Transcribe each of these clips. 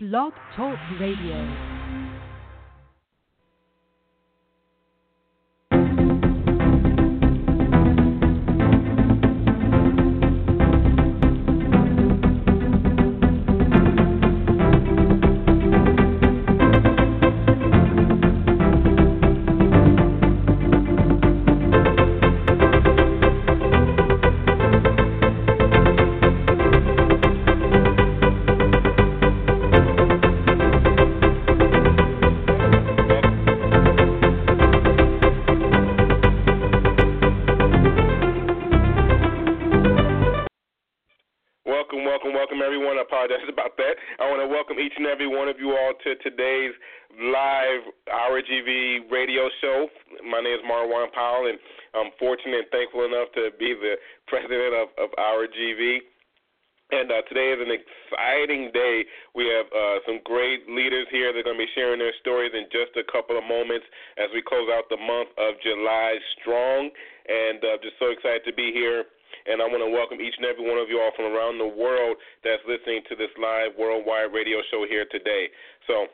Blog Talk Radio. apologize about that. I want to welcome each and every one of you all to today's live RGV radio show. My name is Marwan Powell, and I'm fortunate and thankful enough to be the president of, of RGV. And uh, today is an exciting day. We have uh, some great leaders here. that are going to be sharing their stories in just a couple of moments as we close out the month of July strong. And uh, just so excited to be here and I want to welcome each and every one of you all from around the world that's listening to this live worldwide radio show here today. So,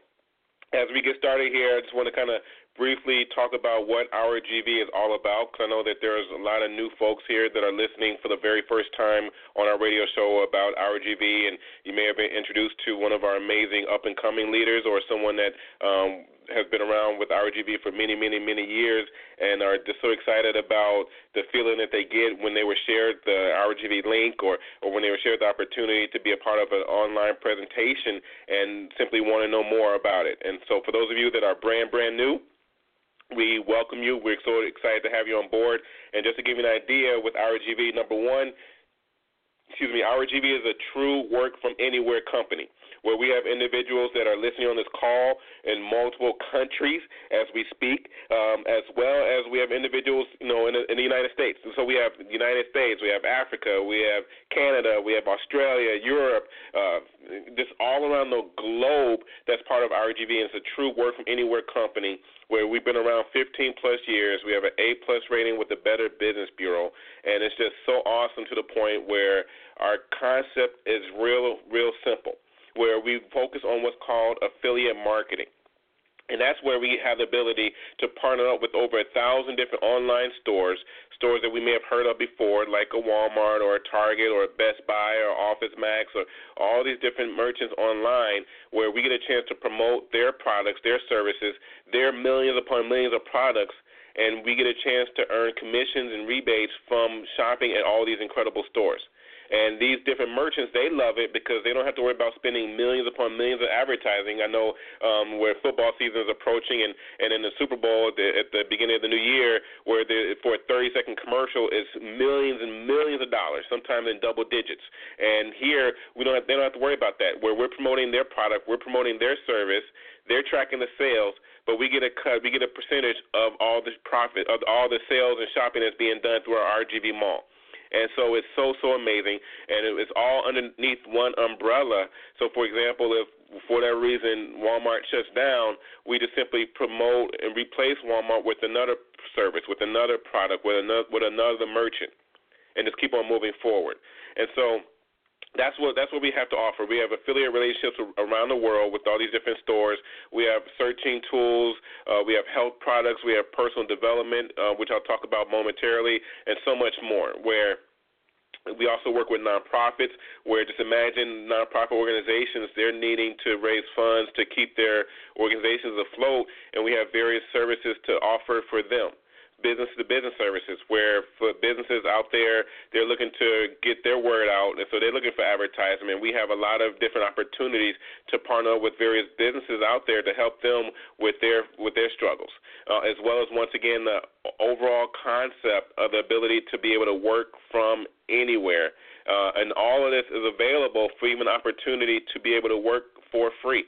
as we get started here, I just want to kind of briefly talk about what our GV is all about because I know that there's a lot of new folks here that are listening for the very first time on our radio show about our GV, and you may have been introduced to one of our amazing up and coming leaders or someone that um, has been around with RGV for many, many, many years, and are just so excited about the feeling that they get when they were shared the RGV link, or or when they were shared the opportunity to be a part of an online presentation, and simply want to know more about it. And so, for those of you that are brand brand new. We welcome you. We're so excited to have you on board. And just to give you an idea, with RGV, number one, excuse me, RGV is a true work from anywhere company where we have individuals that are listening on this call in multiple countries as we speak, um, as well as we have individuals, you know, in, in the United States. And so we have the United States, we have Africa, we have Canada, we have Australia, Europe, uh, just all around the globe. That's part of RGV, and it's a true work from anywhere company where we've been around 15 plus years. We have an A plus rating with the Better Business Bureau, and it's just so awesome to the point where our concept is real, real simple where we focus on what's called affiliate marketing. And that's where we have the ability to partner up with over a thousand different online stores, stores that we may have heard of before, like a Walmart or a Target or a Best Buy or Office Max or all these different merchants online, where we get a chance to promote their products, their services, their millions upon millions of products, and we get a chance to earn commissions and rebates from shopping at all these incredible stores. And these different merchants, they love it because they don't have to worry about spending millions upon millions of advertising. I know um, where football season is approaching, and and in the Super Bowl at the, at the beginning of the new year, where the, for a 30 second commercial is millions and millions of dollars, sometimes in double digits. And here we don't have, they don't have to worry about that. Where we're promoting their product, we're promoting their service. They're tracking the sales, but we get a cut, we get a percentage of all the profit of all the sales and shopping that's being done through our RGV mall. And so it's so so amazing, and it's all underneath one umbrella. So for example, if for that reason Walmart shuts down, we just simply promote and replace Walmart with another service, with another product, with another with another merchant, and just keep on moving forward. And so that's what that's what we have to offer. We have affiliate relationships around the world with all these different stores. We have searching tools. Uh, we have health products. We have personal development, uh, which I'll talk about momentarily, and so much more. Where we also work with nonprofits where just imagine nonprofit organizations, they're needing to raise funds to keep their organizations afloat, and we have various services to offer for them business to business services where for businesses out there they're looking to get their word out and so they're looking for advertisement. We have a lot of different opportunities to partner with various businesses out there to help them with their with their struggles uh, as well as once again the overall concept of the ability to be able to work from anywhere. Uh, and all of this is available for even opportunity to be able to work for free.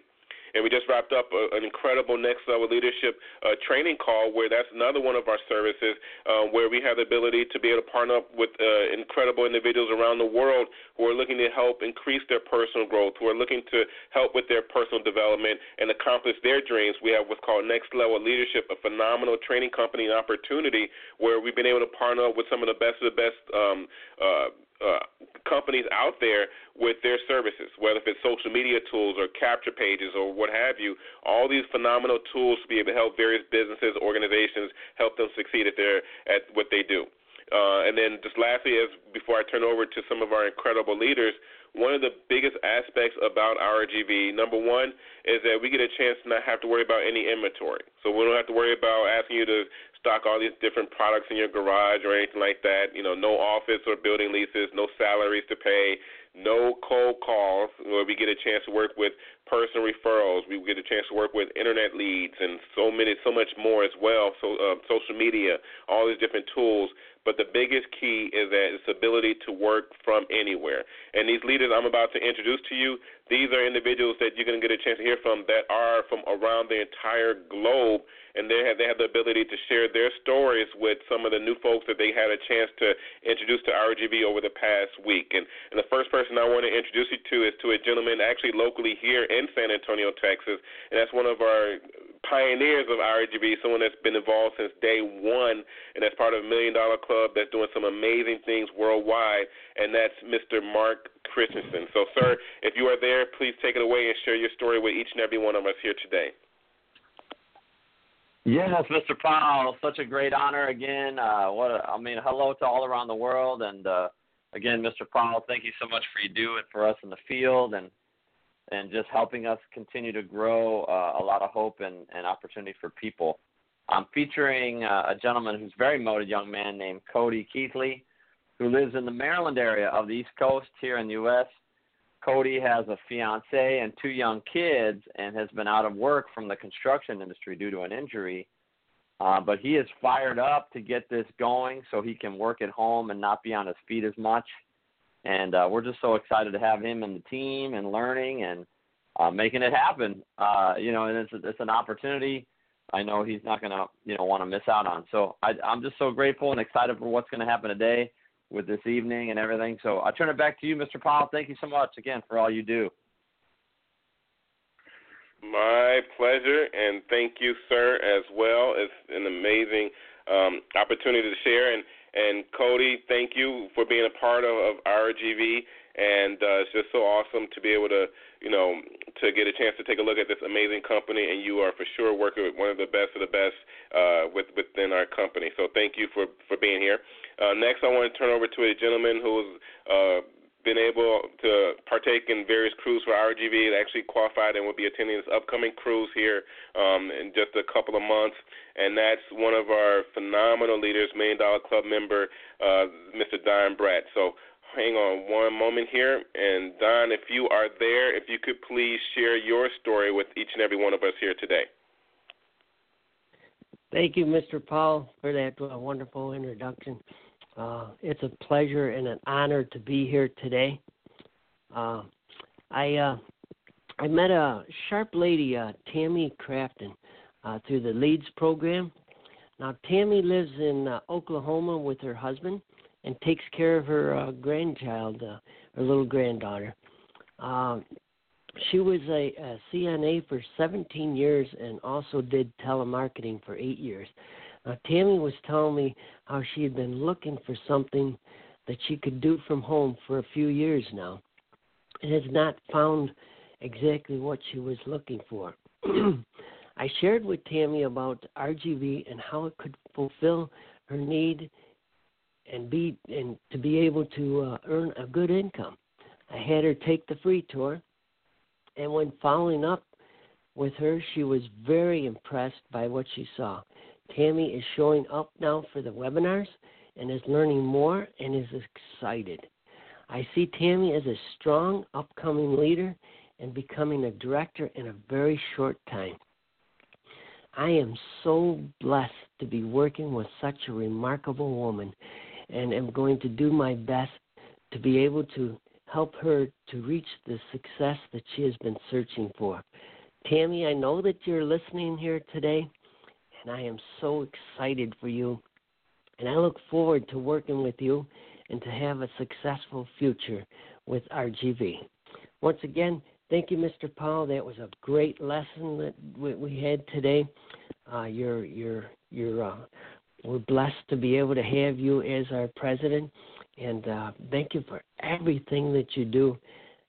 And we just wrapped up a, an incredible next level leadership uh, training call where that's another one of our services uh, where we have the ability to be able to partner up with uh, incredible individuals around the world who are looking to help increase their personal growth, who are looking to help with their personal development and accomplish their dreams. We have what's called Next Level Leadership, a phenomenal training company and opportunity where we've been able to partner up with some of the best of the best. Um, uh, uh, companies out there with their services, whether it's social media tools or capture pages or what have you. All these phenomenal tools to be able to help various businesses, organizations, help them succeed at their at what they do. Uh, and then just lastly, as before I turn over to some of our incredible leaders, one of the biggest aspects about RGV, number one, is that we get a chance to not have to worry about any inventory. So we don't have to worry about asking you to stock all these different products in your garage or anything like that. You know, no office or building leases, no salaries to pay, no cold calls where we get a chance to work with personal referrals. We get a chance to work with internet leads and so many, so much more as well. So uh, social media, all these different tools but the biggest key is that its ability to work from anywhere. And these leaders I'm about to introduce to you, these are individuals that you're going to get a chance to hear from that are from around the entire globe, and they have they have the ability to share their stories with some of the new folks that they had a chance to introduce to RGV over the past week. And, and the first person I want to introduce you to is to a gentleman actually locally here in San Antonio, Texas, and that's one of our pioneers of RGV, someone that's been involved since day one, and that's part of a Million Dollar Club that's doing some amazing things worldwide, and that's Mr. Mark Christensen. So, sir, if you are there, please take it away and share your story with each and every one of us here today. Yes, Mr. Powell, such a great honor again. Uh, what a, I mean, hello to all around the world, and uh, again, Mr. Powell, thank you so much for you do it for us in the field, and and just helping us continue to grow uh, a lot of hope and, and opportunity for people. I'm featuring uh, a gentleman who's very motivated young man named Cody Keithley, who lives in the Maryland area of the East Coast here in the U.S. Cody has a fiance and two young kids and has been out of work from the construction industry due to an injury. Uh, but he is fired up to get this going so he can work at home and not be on his feet as much and uh, we're just so excited to have him in the team and learning and uh, making it happen. Uh, you know, and it's it's an opportunity. I know he's not going to you know want to miss out on. So I, I'm just so grateful and excited for what's going to happen today with this evening and everything. So I'll turn it back to you, Mr. Powell. Thank you so much again for all you do. My pleasure, and thank you, sir, as well. It's an amazing um, opportunity to share. And and Cody, thank you for being a part of, of RGV. And uh, it's just so awesome to be able to, you know, to get a chance to take a look at this amazing company. And you are for sure working with one of the best of the best uh, with, within our company. So thank you for for being here. Uh, next, I want to turn over to a gentleman who's uh, been able to partake in various crews for RGV. They actually qualified and will be attending this upcoming cruise here um, in just a couple of months. And that's one of our phenomenal leaders, Million Dollar Club member, uh, Mr. Don Bratt. So hang on one moment here. And Don, if you are there, if you could please share your story with each and every one of us here today. Thank you, Mr. Powell, for that uh, wonderful introduction. Uh, it's a pleasure and an honor to be here today. Uh, I uh, I met a sharp lady, uh, Tammy Crafton, uh, through the Leads program. Now Tammy lives in uh, Oklahoma with her husband and takes care of her grandchild, her little granddaughter. Uh, she was a, a CNA for 17 years and also did telemarketing for eight years. Uh, Tammy was telling me how she had been looking for something that she could do from home for a few years now and has not found exactly what she was looking for. I shared with Tammy about RGV and how it could fulfill her need and be and to be able to uh, earn a good income. I had her take the free tour, and when following up with her, she was very impressed by what she saw. Tammy is showing up now for the webinars and is learning more and is excited. I see Tammy as a strong upcoming leader and becoming a director in a very short time. I am so blessed to be working with such a remarkable woman and am going to do my best to be able to help her to reach the success that she has been searching for. Tammy, I know that you're listening here today, and I am so excited for you. And I look forward to working with you and to have a successful future with RGV. Once again, thank you, Mr. Powell. That was a great lesson that we had today. Uh, you're, you're, you're, uh, we're blessed to be able to have you as our president. And uh, thank you for everything that you do.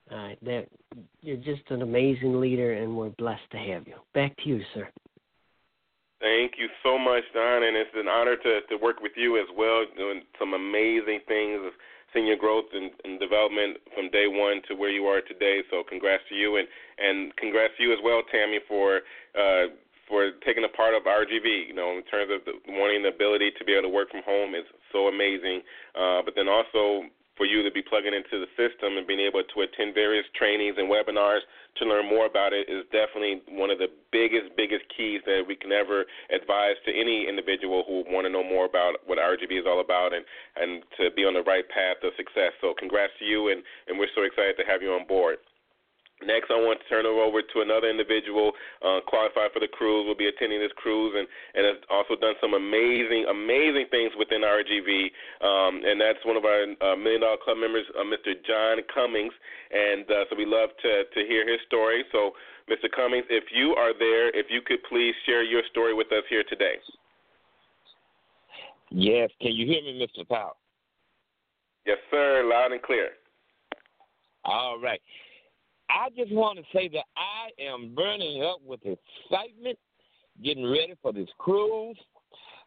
Uh, that you're just an amazing leader, and we're blessed to have you. Back to you, sir. Thank you so much, Don, and it's an honor to to work with you as well, doing some amazing things, seeing your growth and, and development from day one to where you are today. So, congrats to you, and and congrats to you as well, Tammy, for uh, for taking a part of RGV. You know, in terms of the, wanting the ability to be able to work from home is so amazing. Uh, but then also for you to be plugging into the system and being able to attend various trainings and webinars to learn more about it is definitely one of the biggest, biggest keys that we can ever advise to any individual who want to know more about what RGV is all about and, and to be on the right path of success. So congrats to you, and, and we're so excited to have you on board. Next, I want to turn it over to another individual uh, qualified for the cruise. Will be attending this cruise and, and has also done some amazing, amazing things within RGV. Um, and that's one of our uh, Million Dollar Club members, uh, Mr. John Cummings. And uh, so we love to, to hear his story. So, Mr. Cummings, if you are there, if you could please share your story with us here today. Yes. Can you hear me, Mr. Powell? Yes, sir. Loud and clear. All right. I just want to say that I am burning up with excitement, getting ready for this cruise.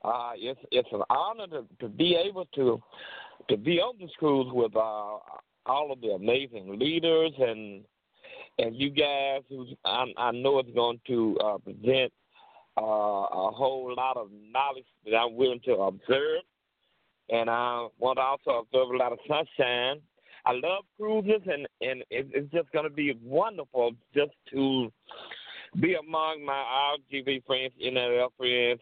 Uh, it's it's an honor to, to be able to to be on this cruise with uh, all of the amazing leaders and and you guys who I, I know it's going to uh, present uh, a whole lot of knowledge that I'm willing to observe, and I want to also observe a lot of sunshine I love cruises, and and it, it's just going to be wonderful just to be among my RGV friends, NLL friends,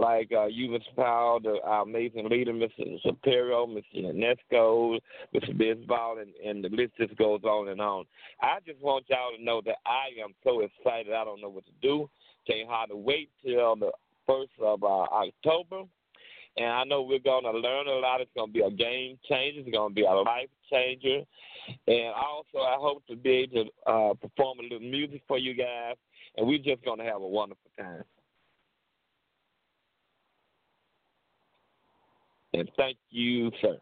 like uh, you, Mr. Powell, the, our amazing leader, Mr. Shapiro, Mr. Nesco, Mr. Bisbal, and, and the list just goes on and on. I just want y'all to know that I am so excited. I don't know what to do. Can't hardly wait till the first of uh, October and I know we're going to learn a lot. It's going to be a game changer. It's going to be a life changer. And also, I hope to be able to uh, perform a little music for you guys. And we're just going to have a wonderful time. And thank you, sir.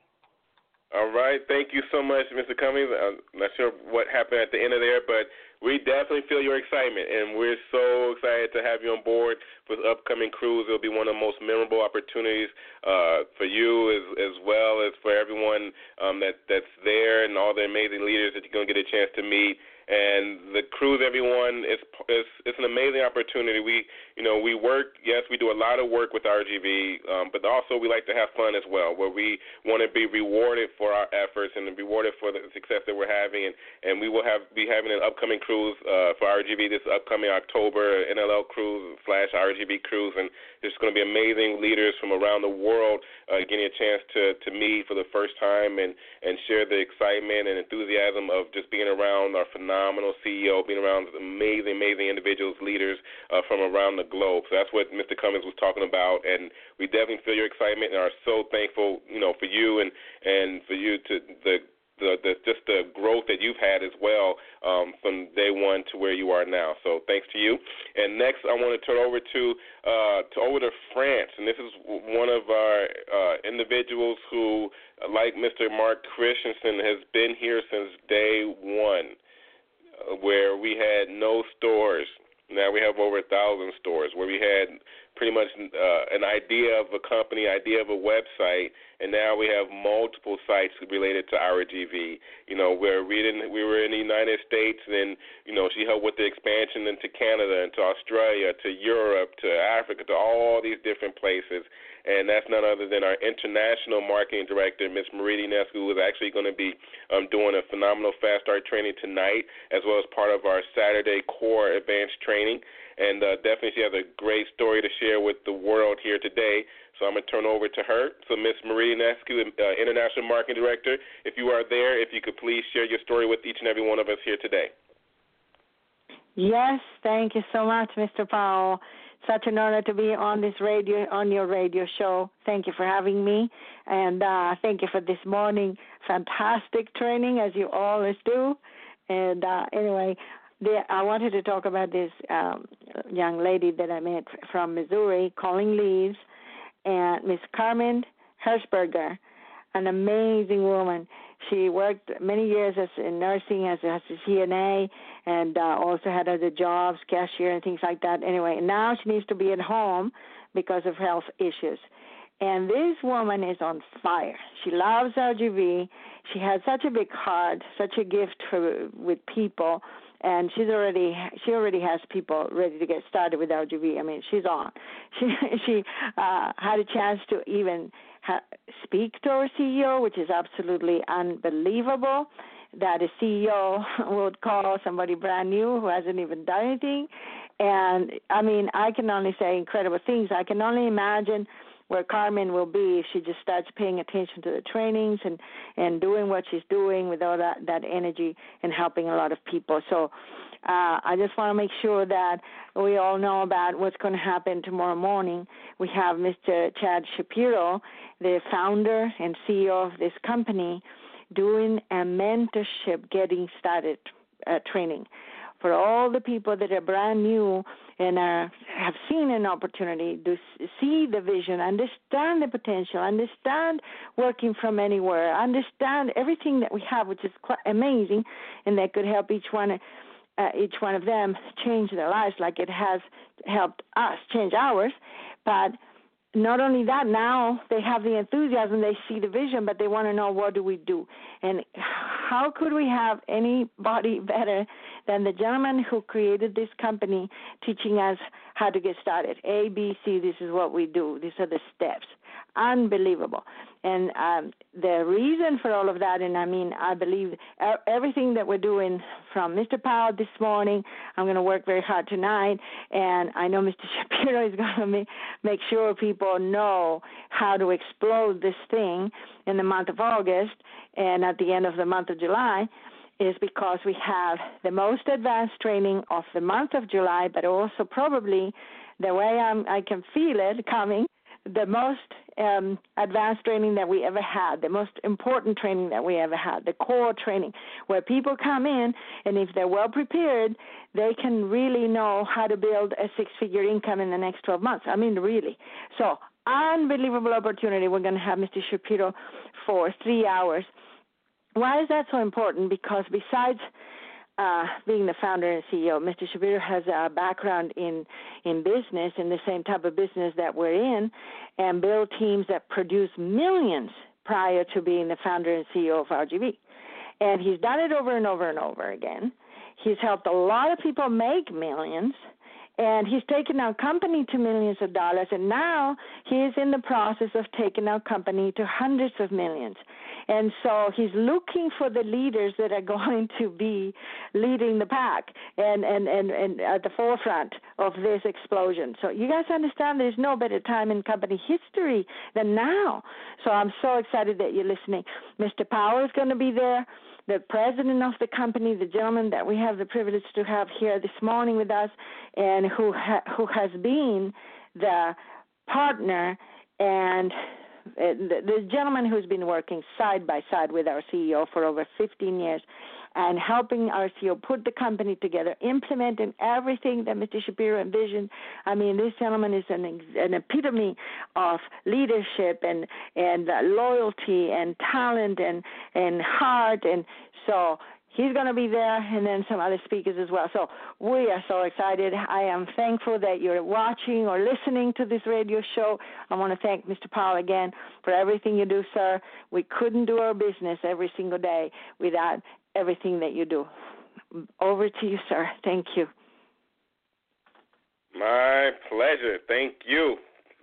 All right. Thank you so much, Mr. Cummings. I'm not sure what happened at the end of there, but we definitely feel your excitement, and we're so excited to have you on board for the upcoming cruise. It'll be one of the most memorable opportunities uh, for you as as well as for everyone um, that that's there and all the amazing leaders that you're going to get a chance to meet and the cruise everyone it's it's it's an amazing opportunity. We you know we work yes we do a lot of work with rgv um, but also we like to have fun as well where we want to be rewarded for our efforts and rewarded for the success that we're having. And and we will have be having an upcoming cruise uh, for rgv this upcoming october nll cruise slash rgv cruise. And there's going to be amazing leaders from around the world uh, getting a chance to to meet for the first time and and share the excitement and enthusiasm of just being around our phenomenal phenomenal CEO, being around amazing, amazing individuals, leaders uh, from around the globe. So that's what Mr. Cummings was talking about, and we definitely feel your excitement and are so thankful, you know, for you and and for you to the the, the just the growth that you've had as well um, from day one to where you are now. So thanks to you. And next, I want to turn over to uh, to over to France, and this is one of our uh, individuals who, like Mr. Mark Christensen, has been here since day one where we had no stores. Now we have over a thousand stores where we had pretty much uh, an idea of a company, idea of a website, and now we have multiple sites related to RGV. You know, where we didn't, we were in the United States, and you know, she helped with the expansion into Canada, into Australia, to Europe, to Africa, to all these different places and that's none other than our international marketing director, Ms. Marie Nescu, who is actually going to be um, doing a phenomenal fast start training tonight, as well as part of our Saturday core advanced training. And uh, definitely, she has a great story to share with the world here today. So I'm going to turn over to her. So, Ms. Marie Nescu, uh, International Marketing Director, if you are there, if you could please share your story with each and every one of us here today. Yes, thank you so much, Mr. Powell such an honor to be on this radio on your radio show. Thank you for having me, and uh, thank you for this morning fantastic training as you always do. And uh, anyway, the, I wanted to talk about this um, young lady that I met from Missouri, calling leaves, and Miss Carmen Hirschberger. an amazing woman. She worked many years as in nursing as, as a CNA and uh, also had other jobs, cashier and things like that. Anyway, now she needs to be at home because of health issues. And this woman is on fire. She loves RGV. She has such a big heart, such a gift for with people, and she's already she already has people ready to get started with RGV. I mean, she's on. She she uh, had a chance to even ha- speak to our CEO, which is absolutely unbelievable. That a CEO would call somebody brand new who hasn't even done anything, and I mean, I can only say incredible things. I can only imagine where Carmen will be if she just starts paying attention to the trainings and and doing what she's doing with all that that energy and helping a lot of people. So uh, I just want to make sure that we all know about what's going to happen tomorrow morning. We have Mr. Chad Shapiro, the founder and CEO of this company, doing a mentorship getting started uh, training for all the people that are brand new and are, have seen an opportunity to see the vision, understand the potential, understand working from anywhere, understand everything that we have, which is quite amazing, and that could help each one. Uh, each one of them change their lives like it has helped us change ours. But not only that, now they have the enthusiasm, they see the vision, but they want to know what do we do. And how could we have anybody better than the gentleman who created this company teaching us how to get started? A, B, C, this is what we do. These are the steps. Unbelievable. And um, the reason for all of that, and I mean, I believe everything that we're doing from Mr. Powell this morning, I'm going to work very hard tonight, and I know Mr. Shapiro is going to make, make sure people know how to explode this thing in the month of August and at the end of the month of July is because we have the most advanced training of the month of July, but also probably the way I'm, I can feel it coming the most um, advanced training that we ever had, the most important training that we ever had, the core training, where people come in and if they're well prepared, they can really know how to build a six figure income in the next 12 months. I mean, really. So, unbelievable opportunity. We're going to have Mr. Shapiro for three hours. Why is that so important? Because besides uh, being the founder and CEO, Mr. Shapiro has a background in in business, in the same type of business that we're in, and build teams that produce millions prior to being the founder and CEO of RGV. And he's done it over and over and over again. He's helped a lot of people make millions and he's taken our company to millions of dollars and now he is in the process of taking our company to hundreds of millions and so he's looking for the leaders that are going to be leading the pack and and and, and at the forefront of this explosion. So you guys understand there's no better time in company history than now. So i'm so excited that you're listening. Mr powell is going to be there the president of the company, the gentleman that we have the privilege to have here this morning with us, and who ha- who has been the partner and the, gentleman who's been working side by side with our CEO for over 15 years and helping our CEO put the company together, implementing everything that Mr. Shapiro envisioned. I mean, this gentleman is an, an epitome of leadership and and uh, loyalty and talent and and heart, and so he's going to be there and then some other speakers as well. So we are so excited. I am thankful that you're watching or listening to this radio show. I want to thank Mr. Powell again for everything you do, sir. We couldn't do our business every single day without everything that you do. Over to you, sir. Thank you. My pleasure. Thank you.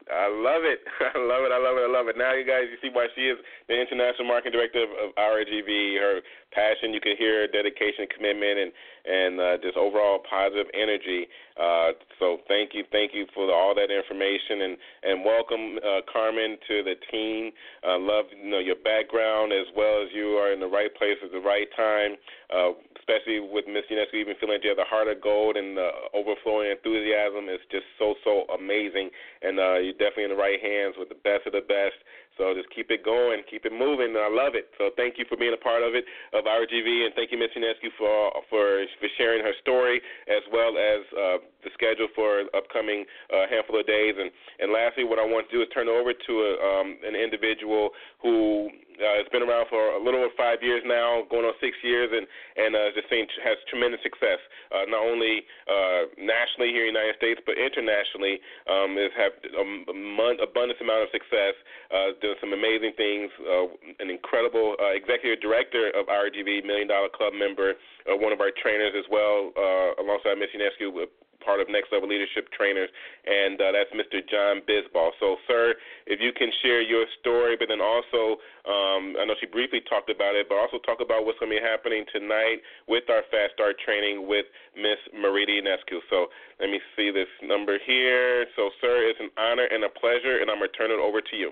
I love it. I love it. I love it. I love it. Now, you guys, you see why she is the international marketing director of, of RGV. Her passion, you can hear dedication, commitment, and and uh, just overall positive energy. Uh, so, thank you, thank you for the, all that information, and and welcome uh, Carmen to the team. Uh, love you know your background as well as you are in the right place at the right time. Uh, especially with Miss Unescu even feeling you have the heart of gold and the overflowing enthusiasm is just so so amazing. And uh, you're definitely in the right hands with the best of the best. So just keep it going, keep it moving. I love it. So thank you for being a part of it of RGV, and thank you, Miss Unescu, for for for sharing her story as well as uh, the scheduled for upcoming uh, handful of days. And and lastly, what I want to do is turn over to a, um, an individual who uh, has been around for a little over five years now, going on six years, and and uh, just seen has tremendous success, uh, not only uh, nationally here in the United States, but internationally. Um, has had a mon- abundance amount of success, uh, doing some amazing things. Uh, an incredible uh, executive director of RGV, Million Dollar Club member, uh, one of our trainers as well, uh, alongside Miss Unescu, part of Next Level Leadership Trainers, and uh, that's Mr. John Bisbal. So, sir, if you can share your story, but then also, um, I know she briefly talked about it, but also talk about what's going to be happening tonight with our Fast Start training with Miss Marita Unescu. So, let me see this number here. So, sir, it's an honor and a pleasure, and I'm going to turn it over to you.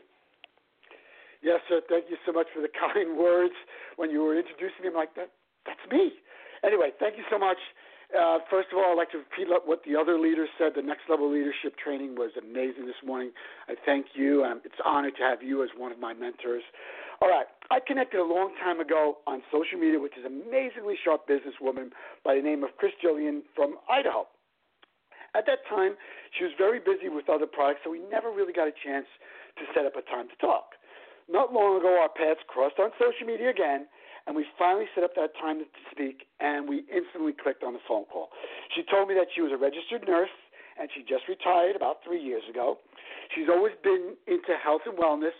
Yes, sir. Thank you so much for the kind words. When you were introducing me, I'm like, that, that's me. Anyway, thank you so much. Uh, first of all, I'd like to repeat what the other leaders said. The next level leadership training was amazing this morning. I thank you. It's an honor to have you as one of my mentors. All right, I connected a long time ago on social media with this amazingly sharp businesswoman by the name of Chris Jillian from Idaho. At that time, she was very busy with other products, so we never really got a chance to set up a time to talk. Not long ago, our paths crossed on social media again, and we finally set up that time to speak, and we instantly clicked on the phone call. She told me that she was a registered nurse, and she just retired about three years ago. She's always been into health and wellness,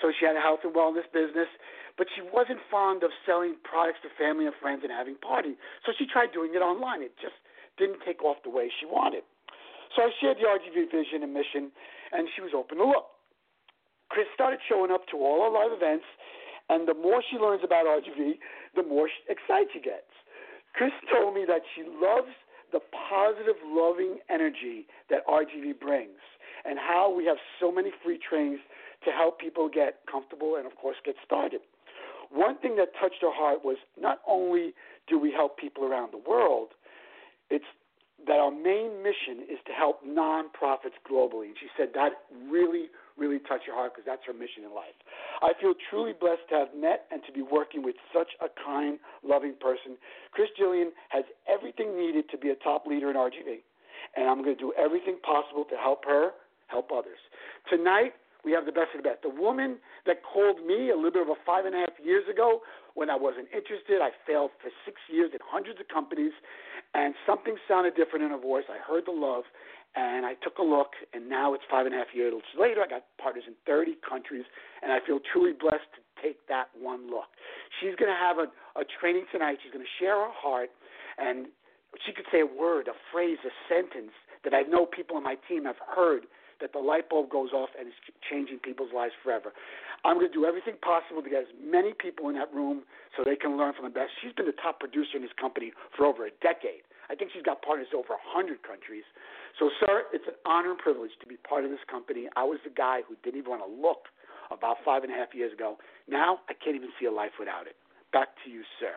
so she had a health and wellness business, but she wasn't fond of selling products to family and friends and having parties. So she tried doing it online. It just didn't take off the way she wanted. So I shared the RGV vision and mission, and she was open to look. Chris started showing up to all our live events, and the more she learns about RGV, the more excited she gets. Chris told me that she loves the positive, loving energy that RGV brings and how we have so many free trainings to help people get comfortable and, of course, get started. One thing that touched her heart was not only do we help people around the world, it's that our main mission is to help nonprofits globally. And she said that really, really touched her heart because that's her mission in life. I feel truly blessed to have met and to be working with such a kind, loving person. Chris Jillian has everything needed to be a top leader in RGV, and I'm going to do everything possible to help her help others. Tonight, we have the best of the best. The woman that called me a little bit over five and a half years ago when I wasn't interested, I failed for six years at hundreds of companies, and something sounded different in her voice. I heard the love, and I took a look, and now it's five and a half years later. I got partners in 30 countries, and I feel truly blessed to take that one look. She's going to have a, a training tonight. She's going to share her heart, and she could say a word, a phrase, a sentence that I know people on my team have heard that the light bulb goes off and it's changing people's lives forever. I'm going to do everything possible to get as many people in that room so they can learn from the best. She's been the top producer in this company for over a decade. I think she's got partners over 100 countries. So, sir, it's an honor and privilege to be part of this company. I was the guy who didn't even want to look about five and a half years ago. Now I can't even see a life without it. Back to you, sir.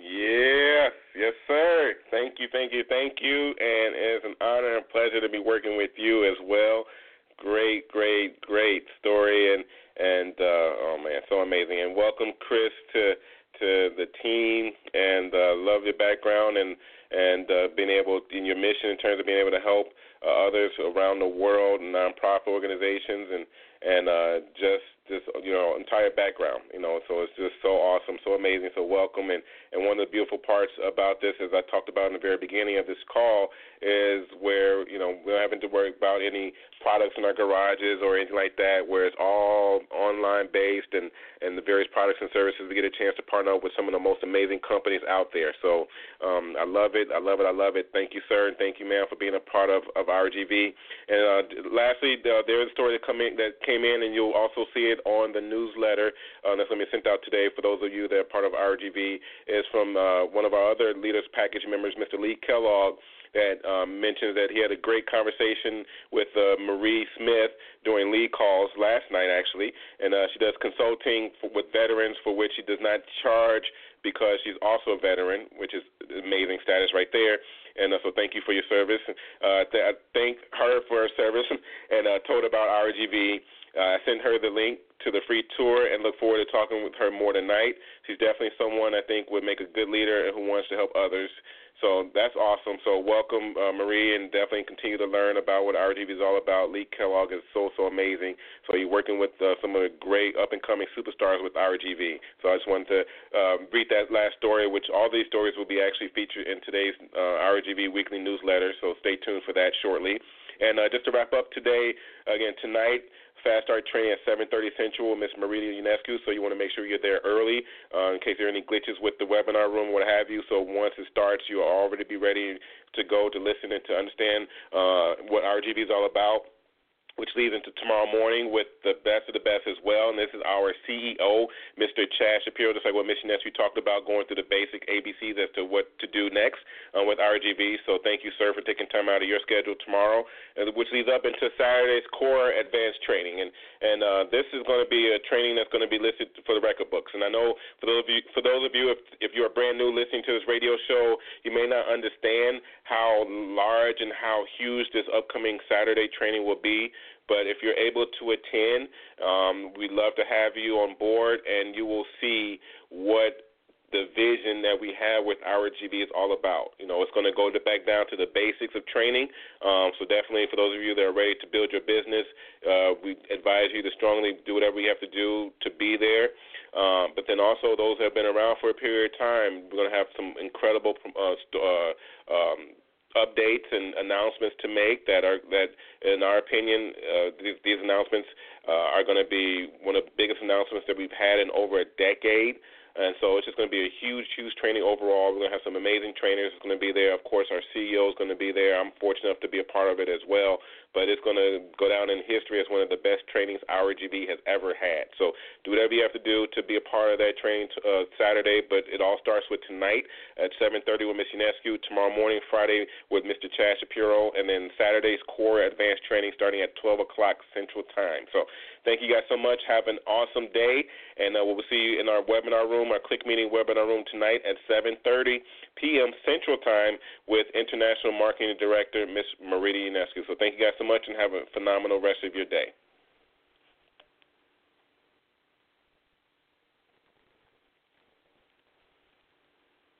Yes, yes, sir. Thank you, thank you, thank you. And it's an honor and pleasure to be working with you as well. Great, great, great story, and and uh, oh man, so amazing. And welcome, Chris, to to the team, and uh, love your background and and uh, being able in your mission in terms of being able to help uh, others around the world, and nonprofit organizations, and and uh, just this you know entire background. You know, so it's just so awesome, so amazing, so welcome. And and one of the beautiful parts about this, as I talked about in the very beginning of this call, is where you know we're having to worry about any products in our garages or anything like that, where it's all online based and and the various products and services. We get a chance to partner up with some of the most amazing companies out there. So um, I love it, I love it, I love it. Thank you, sir, and thank you, ma'am, for being a part of of RGV. And uh, lastly, uh, there's a story that come in that came in, and you'll also see it on the newsletter uh, that's going to be sent out today for those of you that are part of RGV is from uh, one of our other leaders package members, Mr. Lee Kellogg that um, mentions that he had a great conversation with uh, Marie Smith during lead calls last night, actually, and uh, she does consulting for, with veterans for which she does not charge because she's also a veteran, which is amazing status right there. And uh, so, thank you for your service. Uh, th- I thank her for her service and uh, told about RGV uh, I sent her the link to the free tour and look forward to talking with her more tonight. She's definitely someone I think would make a good leader and who wants to help others. So that's awesome. So welcome, uh, Marie, and definitely continue to learn about what RGV is all about. Lee Kellogg is so so amazing. So you're working with uh, some of the great up and coming superstars with RGV. So I just wanted to uh, read that last story, which all these stories will be actually featured in today's uh, RGV weekly newsletter. So stay tuned for that shortly. And uh, just to wrap up today, again tonight Fast Start training at 7:30 Central Miss Marita Unescu. So you want to make sure you're there early uh, in case there are any glitches with the webinar room, what have you. So once it starts, you'll already be ready to go to listen and to understand uh, what RGV is all about which leads into tomorrow morning with the best of the best as well. And this is our CEO, Mr. Chad Shapiro, just like what Mission we talked about, going through the basic ABCs as to what to do next um, with RGV. So thank you, sir, for taking time out of your schedule tomorrow, which leads up into Saturday's core advanced training. And and uh, this is going to be a training that's going to be listed for the record books. And I know for those of you, for those of you, if if you're brand new listening to this radio show, you may not understand how large and how huge this upcoming Saturday training will be. But if you're able to attend, um, we'd love to have you on board, and you will see what the vision that we have with our GB is all about. You know, it's going to go to back down to the basics of training. Um, so definitely, for those of you that are ready to build your business, uh, we advise you to strongly do whatever you have to do to be there. Um, but then also those that have been around for a period of time, we're going to have some incredible uh, uh, um, updates and announcements to make that are that, in our opinion, uh, these, these announcements uh, are going to be one of the biggest announcements that we've had in over a decade. And so it's just going to be a huge, huge training overall. We're going to have some amazing trainers going to be there. Of course, our CEO is going to be there. I'm fortunate enough to be a part of it as well but it's going to go down in history as one of the best trainings RGV has ever had. So do whatever you have to do to be a part of that training uh, Saturday, but it all starts with tonight at 7:30 with Miss Unescu, tomorrow morning, Friday with Mr. Chad Shapiro, and then Saturday's core advanced training starting at 12 o'clock Central Time. So thank you guys so much. Have an awesome day, and uh, we'll see you in our webinar room, our Click Meeting webinar room tonight at 7:30 p.m. Central Time with International Marketing Director Miss Marita Unescu. So thank you guys so much and have a phenomenal rest of your day.